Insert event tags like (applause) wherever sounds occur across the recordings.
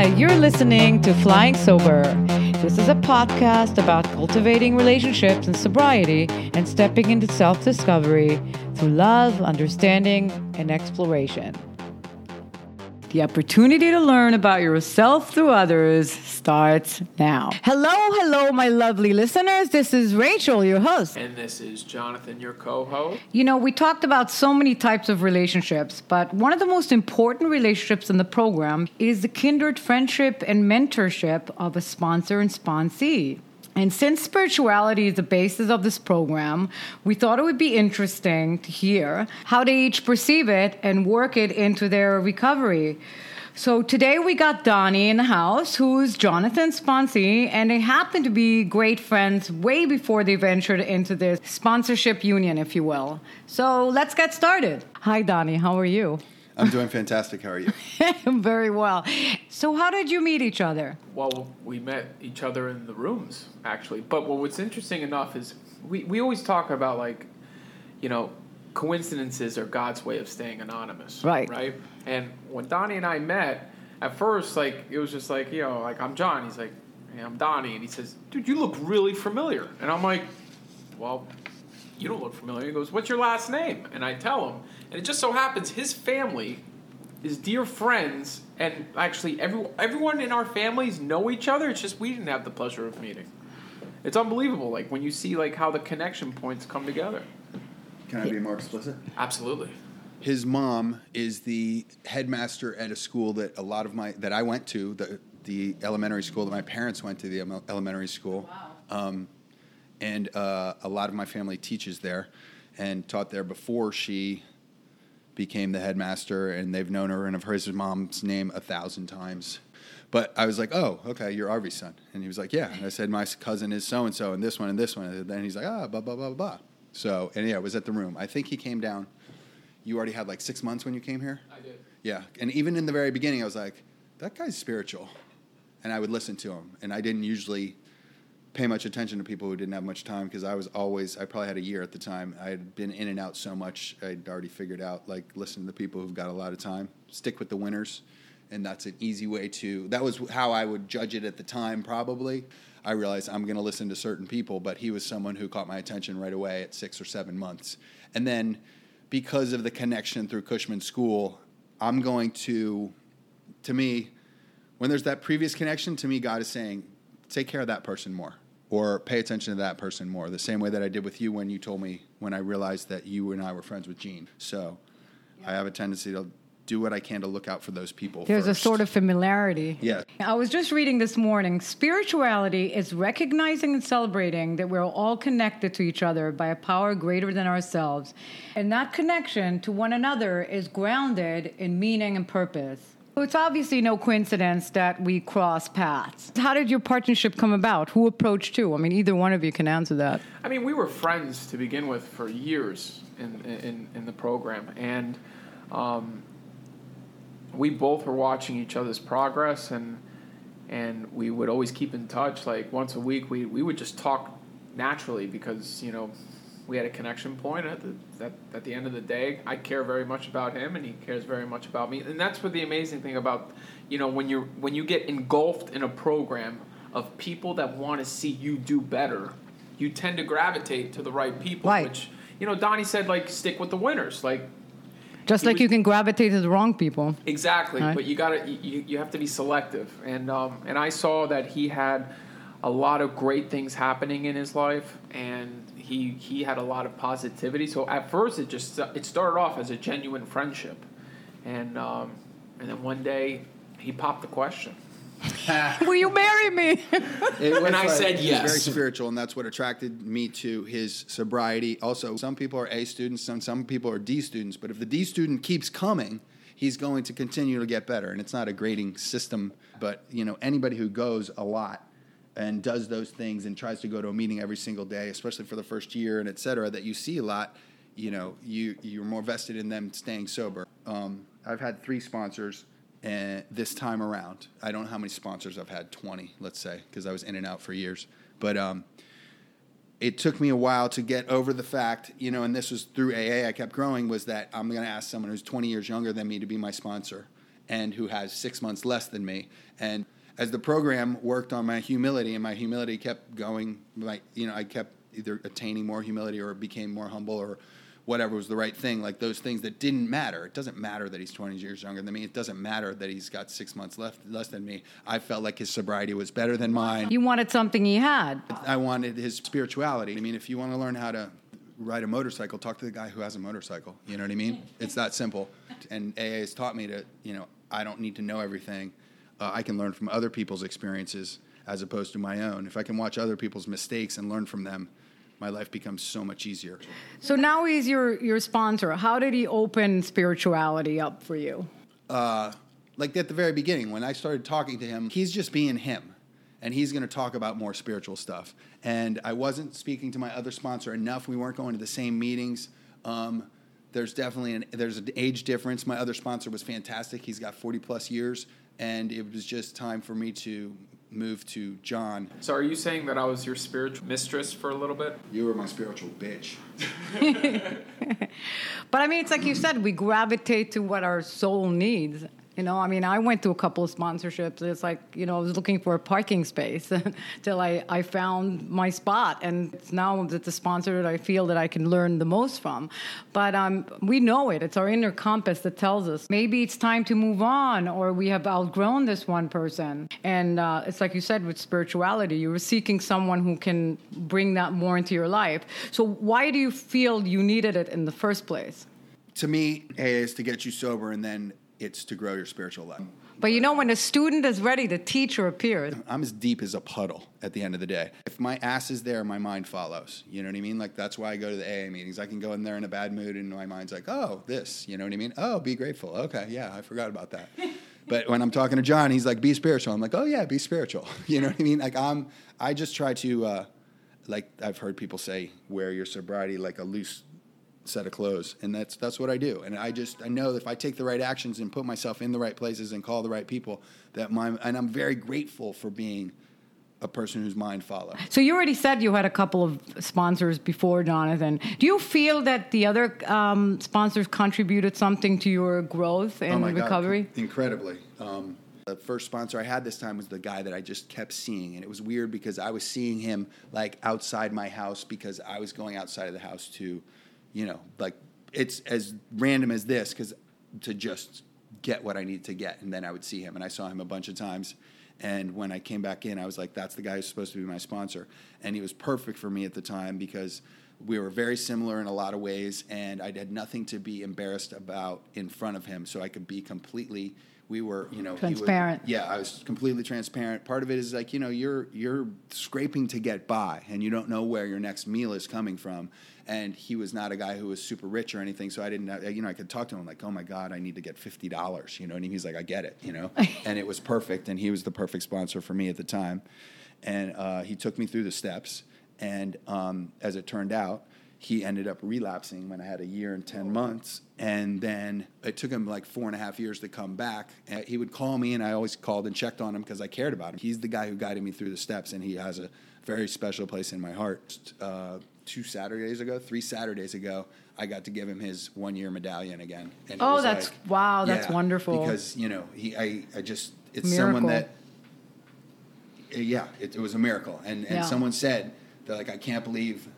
Hi, you're listening to Flying Sober. This is a podcast about cultivating relationships and sobriety and stepping into self discovery through love, understanding, and exploration. The opportunity to learn about yourself through others starts now. Hello, hello, my lovely listeners. This is Rachel, your host. And this is Jonathan, your co host. You know, we talked about so many types of relationships, but one of the most important relationships in the program is the kindred friendship and mentorship of a sponsor and sponsee. And since spirituality is the basis of this program, we thought it would be interesting to hear how they each perceive it and work it into their recovery. So today we got Donnie in the house, who's Jonathan's sponsee, and they happen to be great friends way before they ventured into this sponsorship union, if you will. So let's get started. Hi, Donnie. How are you? I'm doing fantastic. How are you? (laughs) Very well. So, how did you meet each other? Well, we met each other in the rooms, actually. But what's interesting enough is we, we always talk about, like, you know, coincidences are God's way of staying anonymous. Right. Right? And when Donnie and I met, at first, like, it was just like, you know, like, I'm John. He's like, hey, I'm Donnie. And he says, dude, you look really familiar. And I'm like, well, you don't look familiar. He goes, what's your last name? And I tell him. And it just so happens his family is dear friends, and actually every, everyone in our families know each other. It's just we didn't have the pleasure of meeting. It's unbelievable, like when you see like how the connection points come together. Can I be more explicit? Absolutely. His mom is the headmaster at a school that a lot of my that I went to the the elementary school that my parents went to the elementary school. Wow. Um, and uh, a lot of my family teaches there and taught there before she became the headmaster and they've known her and have heard his mom's name a thousand times. But i was like oh okay you're arvy's son. And he was like yeah. And i said my cousin is so and so and this one and this one. And then he's like ah blah blah blah blah. So and yeah it was at the room. I think he came down. You already had like six months when you came here? I did. yeah. And even in the very beginning i was like that guy's spiritual. And i would listen to him. And i didn't usually pay much attention to people who didn't have much time because I was always I probably had a year at the time. I had been in and out so much I'd already figured out like listen to the people who've got a lot of time. Stick with the winners, and that's an easy way to. That was how I would judge it at the time. Probably, I realized I'm going to listen to certain people, but he was someone who caught my attention right away at six or seven months, and then because of the connection through Cushman School, I'm going to, to me, when there's that previous connection, to me, God is saying, take care of that person more or pay attention to that person more the same way that i did with you when you told me when i realized that you and i were friends with gene so i have a tendency to do what i can to look out for those people There's first. a sort of familiarity. Yeah. I was just reading this morning spirituality is recognizing and celebrating that we're all connected to each other by a power greater than ourselves. And that connection to one another is grounded in meaning and purpose. So It's obviously no coincidence that we cross paths. How did your partnership come about? Who approached who? I mean, either one of you can answer that. I mean, we were friends to begin with for years in in, in the program, and um, we both were watching each other's progress, and and we would always keep in touch. Like once a week, we we would just talk naturally because you know we had a connection point. At the at, at the end of the day, I care very much about him, and he cares very much about me. And that's what the amazing thing about you know when you're when you get engulfed in a program of people that want to see you do better, you tend to gravitate to the right people. Right. Which you know, Donnie said like stick with the winners. Like Just like was- you can gravitate to the wrong people. Exactly, Right. but you got to you, you have to be selective, and um, and I saw that he had a lot of great things happening in his life, and he he had a lot of positivity. So at first, it just it started off as a genuine friendship, and um, and then one day he popped the question. (laughs) Will you marry me? (laughs) It was And I said he was very spiritual, and that's what attracted me to his sobriety. Also, some people are A students, some some people are D students. But if the D student keeps coming, he's going to continue to get better. And it's not a grading system, but you know anybody who goes a lot and does those things and tries to go to a meeting every single day, especially for the first year and et cetera, that you see a lot. You know, you you're more vested in them staying sober. Um, I've had three sponsors and this time around. I don't know how many sponsors I've had, 20, let's say, because I was in and out for years. But um, it took me a while to get over the fact, you know, and this was through AA, I kept growing, was that I'm going to ask someone who's 20 years younger than me to be my sponsor. and who has six months less than me. And as the program worked on my humility and my humility kept going, my, you know, I kept either attaining more humility or became more humble or whatever was the right thing, like those things that didn't matter. It doesn't matter that he's 20 years younger than me. It doesn't matter that he's got six months left less than me. I felt like his sobriety was better than mine. You wanted something he had. I wanted his spirituality. I mean, if you want to learn how to ride a motorcycle, talk to the guy who has a motorcycle. You know what I mean? It's that simple. And AA has taught me to, you know, I don't need to know everything. Uh, I can learn from other people's experiences as opposed to my own. If I can watch other people's mistakes and learn from them, my life becomes so much easier. So now he's your your sponsor. How did he open spirituality up for you? Uh, like at the very beginning, when I started talking to him, he's just being him. And he's going to talk about more spiritual stuff. And I wasn't speaking to my other sponsor enough. We weren't going to the same meetings. Um, there's definitely an there's an age difference. My other sponsor was fantastic. He's got 40 plus years, and it was just time for me to move to John. So are you saying that I was your spiritual mistress for a little bit? You were my spiritual bitch. (laughs) but I mean, it's like you said, we gravitate to what our soul needs. You know, I mean, I went to a couple of sponsorships. It's like, you know, I was looking for a parking space (laughs) until I, I found my spot. And it's now that the sponsor that I feel that I can learn the most from. But um, we know it. It's our inner compass that tells us maybe it's time to move on or we have outgrown this one person. And uh, it's like you said with spirituality, you were seeking someone who can bring that more into your life. So why do you feel you needed it in the first place? To me, is to get you sober and then it's to grow your spiritual life. But you know, when a student is ready, the teacher appears. I'm as deep as a puddle at the end of the day. If my ass is there, my mind follows. You know what I mean? Like that's why I go to the AA meetings. I can go in there in a bad mood, and my mind's like, "Oh, this." You know what I mean? Oh, be grateful. Okay, yeah, I forgot about that. (laughs) but when I'm talking to John, he's like, "Be spiritual." I'm like, "Oh yeah, be spiritual." (laughs) You know what I mean? Like I'm, I just try to, uh, like I've heard people say, wear your sobriety like a loose set of clothes and that's that's what I do and I just I know that if I take the right actions and put myself in the right places and call the right people that my and I'm very grateful for being a person whose mind follows. So you already said you had a couple of sponsors before Jonathan. Do you feel that the other um, sponsors contributed something to your growth and oh recovery? God, incredibly. Um, the first sponsor I had this time was the guy that I just kept seeing, and it was weird because I was seeing him like outside my house because I was going outside of the house to you know, like it's as random as this because to just get what I need to get, and then I would see him, and I saw him a bunch of times. And when I came back in, I was like, "That's the guy who's supposed to be my sponsor," and he was perfect for me at the time because we were very similar in a lot of ways, and I had nothing to be embarrassed about in front of him, so I could be completely. We were, you know, transparent. yeah, I was completely transparent. Part of it is like, you know, you're you're scraping to get by, and you don't know where your next meal is coming from and he was not a guy who was super rich or anything. So I didn't, you know, I could talk to him like, oh my God, I need to get fifty dollars, you know, and he's like, I get it, you know, (laughs) and it was perfect, and he was the perfect sponsor for me at the time, and uh, he took me through the steps, and um, as it turned out. He ended up relapsing when I had a year and 10 months. And then it took him like four and a half years to come back. And he would call me, and I always called and checked on him because I cared about him. He's the guy who guided me through the steps, and he has a very special place in my heart. Uh, two Saturdays ago, three Saturdays ago, I got to give him his one year medallion again. And oh, that's like, wow, that's yeah, wonderful. Because you know, he, I, I just, it's miracle. someone that, yeah, it, it, was a miracle. And and yeah. someone said that like I can't believe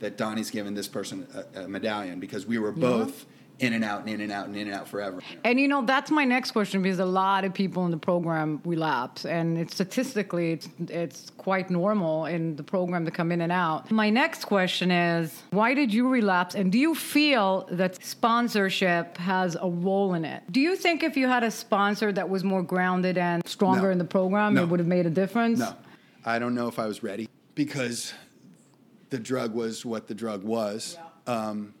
that Donnie's given this person a, a medallion because we were both in and out and in and out and in and out forever. And you know that's my next question because a lot of people in the program relapse, and it's statistically it's it's quite normal in the program to come in and out. My next question is why did you relapse, and do you feel that sponsorship has a role in it? Do you think if you had a sponsor that was more grounded and stronger no. in the program, no. it would have made a difference? No, I don't know if I was ready because the drug was what the drug was. Yeah. Um,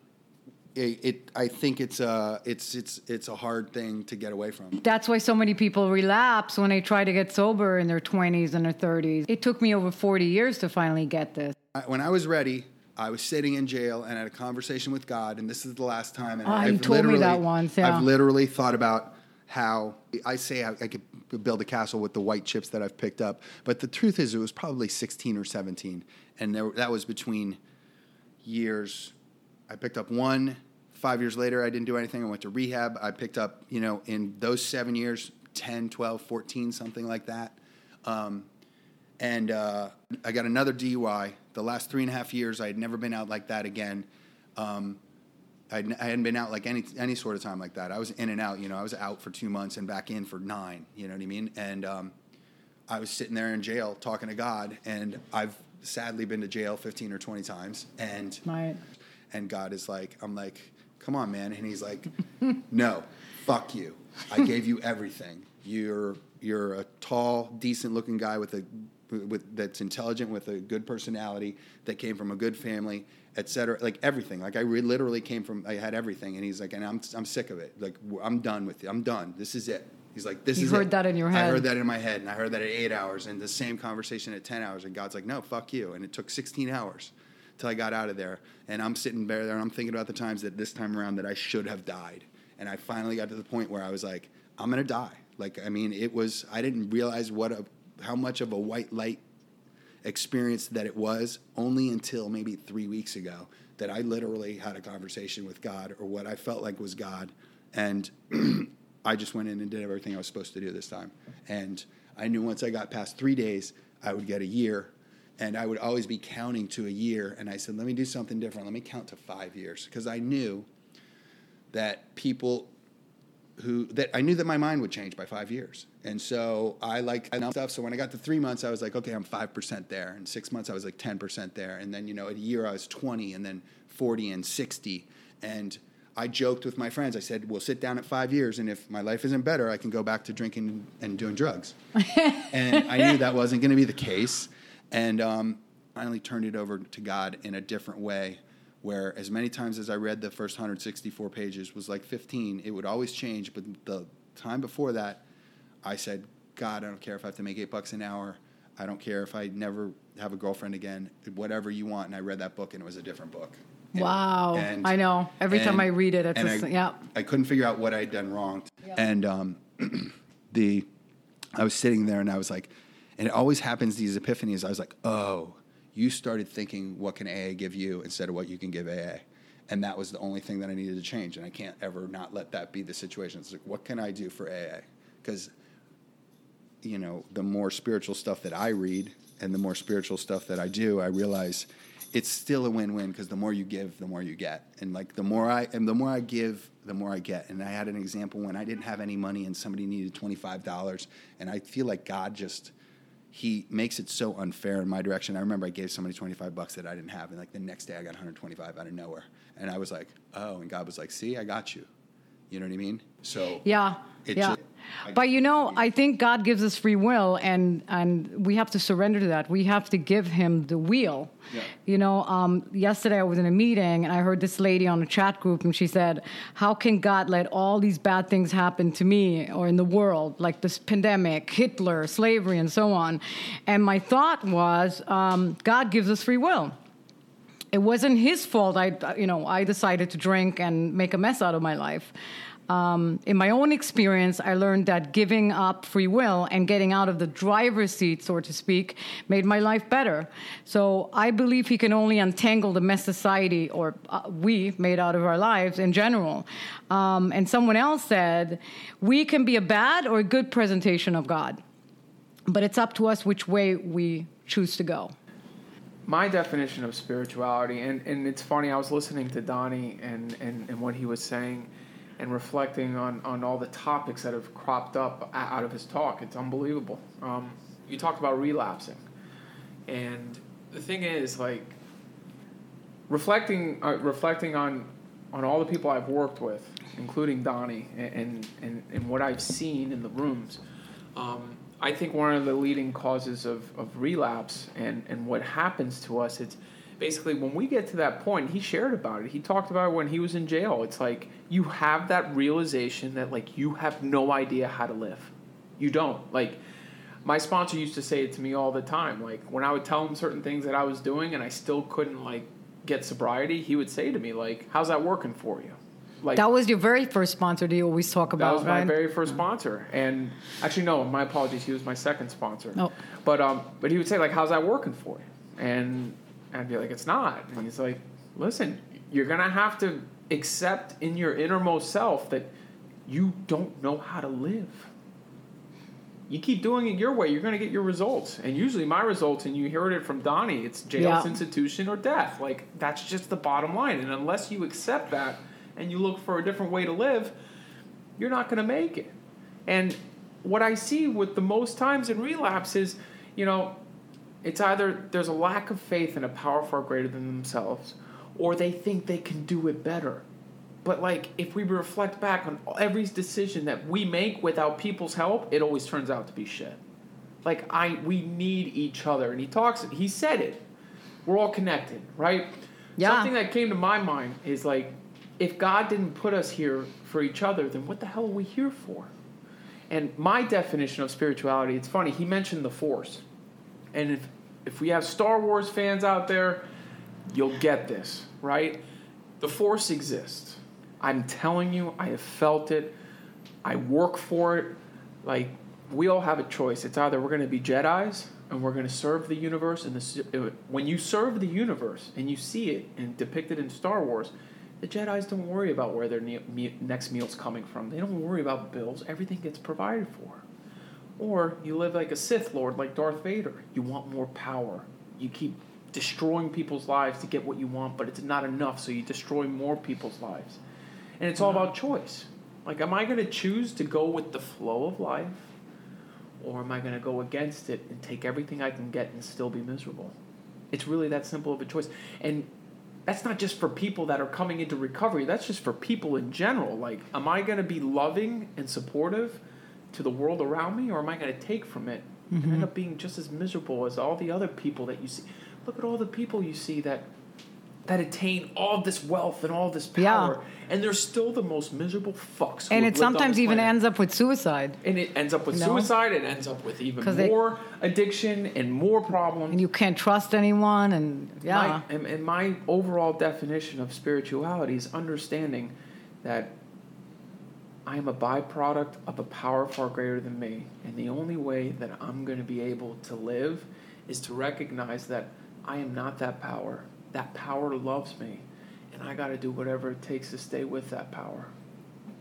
it, it, I think it's a it's it's it's a hard thing to get away from. That's why so many people relapse when they try to get sober in their 20s and their 30s. It took me over 40 years to finally get this. When I was ready, I was sitting in jail and had a conversation with God, and this is the last time. And oh, I've you told me that once. Yeah. I've literally thought about how I say I, I could build a castle with the white chips that I've picked up, but the truth is, it was probably 16 or 17, and there, that was between years. I picked up one five years later, I didn't do anything. I went to rehab. I picked up, you know, in those seven years, 10, 12, 14, something like that. Um, and uh, I got another DUI. The last three and a half years, I had never been out like that again. Um, I'd, I hadn't been out like any any sort of time like that. I was in and out. You know, I was out for two months and back in for nine. You know what I mean? And um, I was sitting there in jail talking to God, and I've sadly been to jail fifteen or twenty times, and Right. and God is like, I'm like, come on, man. And he's like, (laughs) no, fuck you. I (laughs) gave you everything. You're you're a tall, decent looking guy with a with that's intelligent with a good personality that came from a good family, et cetera. Like everything. Like I re- literally came from. I had everything. And he's like, and I'm I'm sick of it. Like I'm done with it. I'm done. This is it. He's like, this You is heard it. that in your head. I heard that in my head, and I heard that at eight hours, and the same conversation at ten hours, and God's like, no, fuck you. And it took sixteen hours till I got out of there. And I'm sitting there and I'm thinking about the times that this time around that I should have died. And I finally got to the point where I was like, I'm gonna die. Like, I mean, it was I didn't realize what a how much of a white light experience that it was only until maybe three weeks ago that I literally had a conversation with God or what I felt like was God. And (clears throat) I just went in and did everything I was supposed to do this time. And I knew once I got past three days, I would get a year. And I would always be counting to a year. And I said, let me do something different. Let me count to five years. Because I knew that people who that I knew that my mind would change by five years, and so I like enough stuff. So when I got to three months, I was like, okay, I'm five percent there, and six months I was like ten percent there, and then you know, at a year I was twenty, and then forty and sixty, and I joked with my friends. I said, we'll sit down at five years, and if my life isn't better, I can go back to drinking and doing drugs. (laughs) and I knew that wasn't going to be the case, and um, finally turned it over to God in a different way where as many times as I read the first 164 pages was like 15, it would always change. But the time before that, I said, God, I don't care if I have to make eight bucks an hour. I don't care if I never have a girlfriend again. Whatever you want. And I read that book, and it was a different book. And- Wow. and- I know. Every time I read it, it's just, I, yeah. I couldn't figure out what I'd done wrong. And um, (clears throat) the I was sitting there and I was like, and it always happens these epiphanies. I was like, oh, you started thinking what can AA give you instead of what you can give AA. And that was the only thing that I needed to change. And I can't ever not let that be the situation. It's like, what can I do for AA? Because, you know, the more spiritual stuff that I read and the more spiritual stuff that I do, I realize it's still a win-win because the more you give, the more you get. And like the more I and the more I give, the more I get. And I had an example when I didn't have any money and somebody needed $25 and I feel like God just he makes it so unfair in my direction. I remember I gave somebody 25 bucks that I didn't have and like the next day I got 125 out of nowhere. And I was like, "Oh," and God was like, "See, I got you." You know what I mean? So Yeah. It yeah. ju- I- but you know, I think God gives us free will and and we have to surrender to that. We have to give him the wheel. Yeah. You know, um, yesterday I was in a meeting and I heard this lady on a chat group and she said, How can God let all these bad things happen to me or in the world, like this pandemic, Hitler, slavery, and so on? And my thought was, um, God gives us free will it wasn't his fault. I, you know, I decided to drink and make a mess out of my life. Um, in my own experience, I learned that giving up free will and getting out of the driver's seat, so to speak, made my life better. So I believe he can only untangle the mess society or uh, we made out of our lives in general. Um, and someone else said, we can be a bad or a good presentation of God, but it's up to us which way we choose to go. my definition of spirituality, and, and it's funny, I was listening to Donnie and, and, and what he was saying and reflecting on, on all the topics that have cropped up out of his talk. It's unbelievable. Um, you talked about relapsing. And the thing is, like, reflecting, uh, reflecting on, on all the people I've worked with, including Donnie, and, and, and what I've seen in the rooms, um, I think one of the leading causes of, of relapse and, and what happens to us, it's basically when we get to that point, he shared about it. He talked about it when he was in jail. It's like you have that realization that like you have no idea how to live. You don't. Like my sponsor used to say it to me all the time. Like when I would tell him certain things that I was doing and I still couldn't like get sobriety, he would say to me like, "How's that working for you?" Like That was your very first sponsor that you always talk about, that was my right? very first sponsor, and actually, no, my apologies. He was my second sponsor. Oh. But um, but he would say like, "How's that working for you?" And I'd be like, "It's not." And he's like, "Listen, you're gonna have to accept in your innermost self that you don't know how to live. You keep doing it your way, you're going to get your results. And usually, my results, and you heard it from Donnie, it's jail, Yeah. institution, or death. Like, that's just the bottom line. And unless you accept that and you look for a different way to live, you're not going to make it. And what I see with the most times in relapse is, you know, it's either there's a lack of faith in a power far greater than themselves, or they think they can do it better. But like, if we reflect back on every decision that we make without people's help, it always turns out to be shit. Like I, we need each other, and he talks. He said it. We're all connected, right? Yeah. Something that came to my mind is like, if God didn't put us here for each other, then what the hell are we here for? And my definition of spirituality, it's funny, he mentioned the Force. And if, if we have Star Wars fans out there, you'll get this, right? The Force exists. I'm telling you, I have felt it. I work for it. Like, we all have a choice. It's either we're going to be Jedi's and we're going to serve the universe. And the, uh, when you serve the universe and you see it and depicted in Star Wars, the Jedi's don't worry about where their ne- me- next meal's coming from. They don't worry about bills. Everything gets provided for. Or you live like a Sith Lord, like Darth Vader. You want more power. You keep destroying people's lives to get what you want, but it's not enough, so you destroy more people's lives. And it's all about choice. Like, am I going to choose to go with the flow of life, or am I going to go against it and take everything I can get and still be miserable? It's really that simple of a choice. And that's not just for people that are coming into recovery, that's just for people in general. Like, am I going to be loving and supportive to the world around me, or am I going to take from it and end mm-hmm. up being just as miserable as all the other people that you see? Look at all the people you see that that attain all this wealth and all this Yeah. power, and they're still the most miserable fucks. And it sometimes even ends up with suicide. and it ends up with No. suicide. It ends up with even 'Cause they- more addiction and more problems. And you can't trust anyone. And yeah. My, and, and my overall definition of spirituality is understanding that I am a byproduct of a power far greater than me. And the only way that I'm going to be able to live is to recognize that I am not that power. That power loves me. And I got to do whatever it takes to stay with that power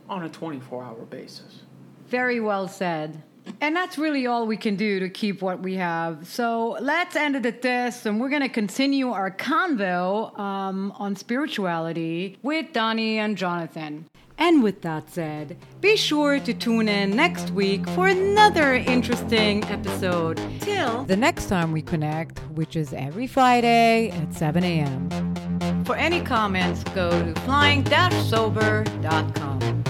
on a 24 hour basis. Very well said. And that's really all we can do to keep what we have. So let's end it at this, and we're going to continue our convo um, on spirituality with Donnie and Jonathan. And with that said, be sure to tune in next week for another interesting episode. Till the next time we connect, which is every Friday at 7 a.m. For any comments, go to flying-sober.com.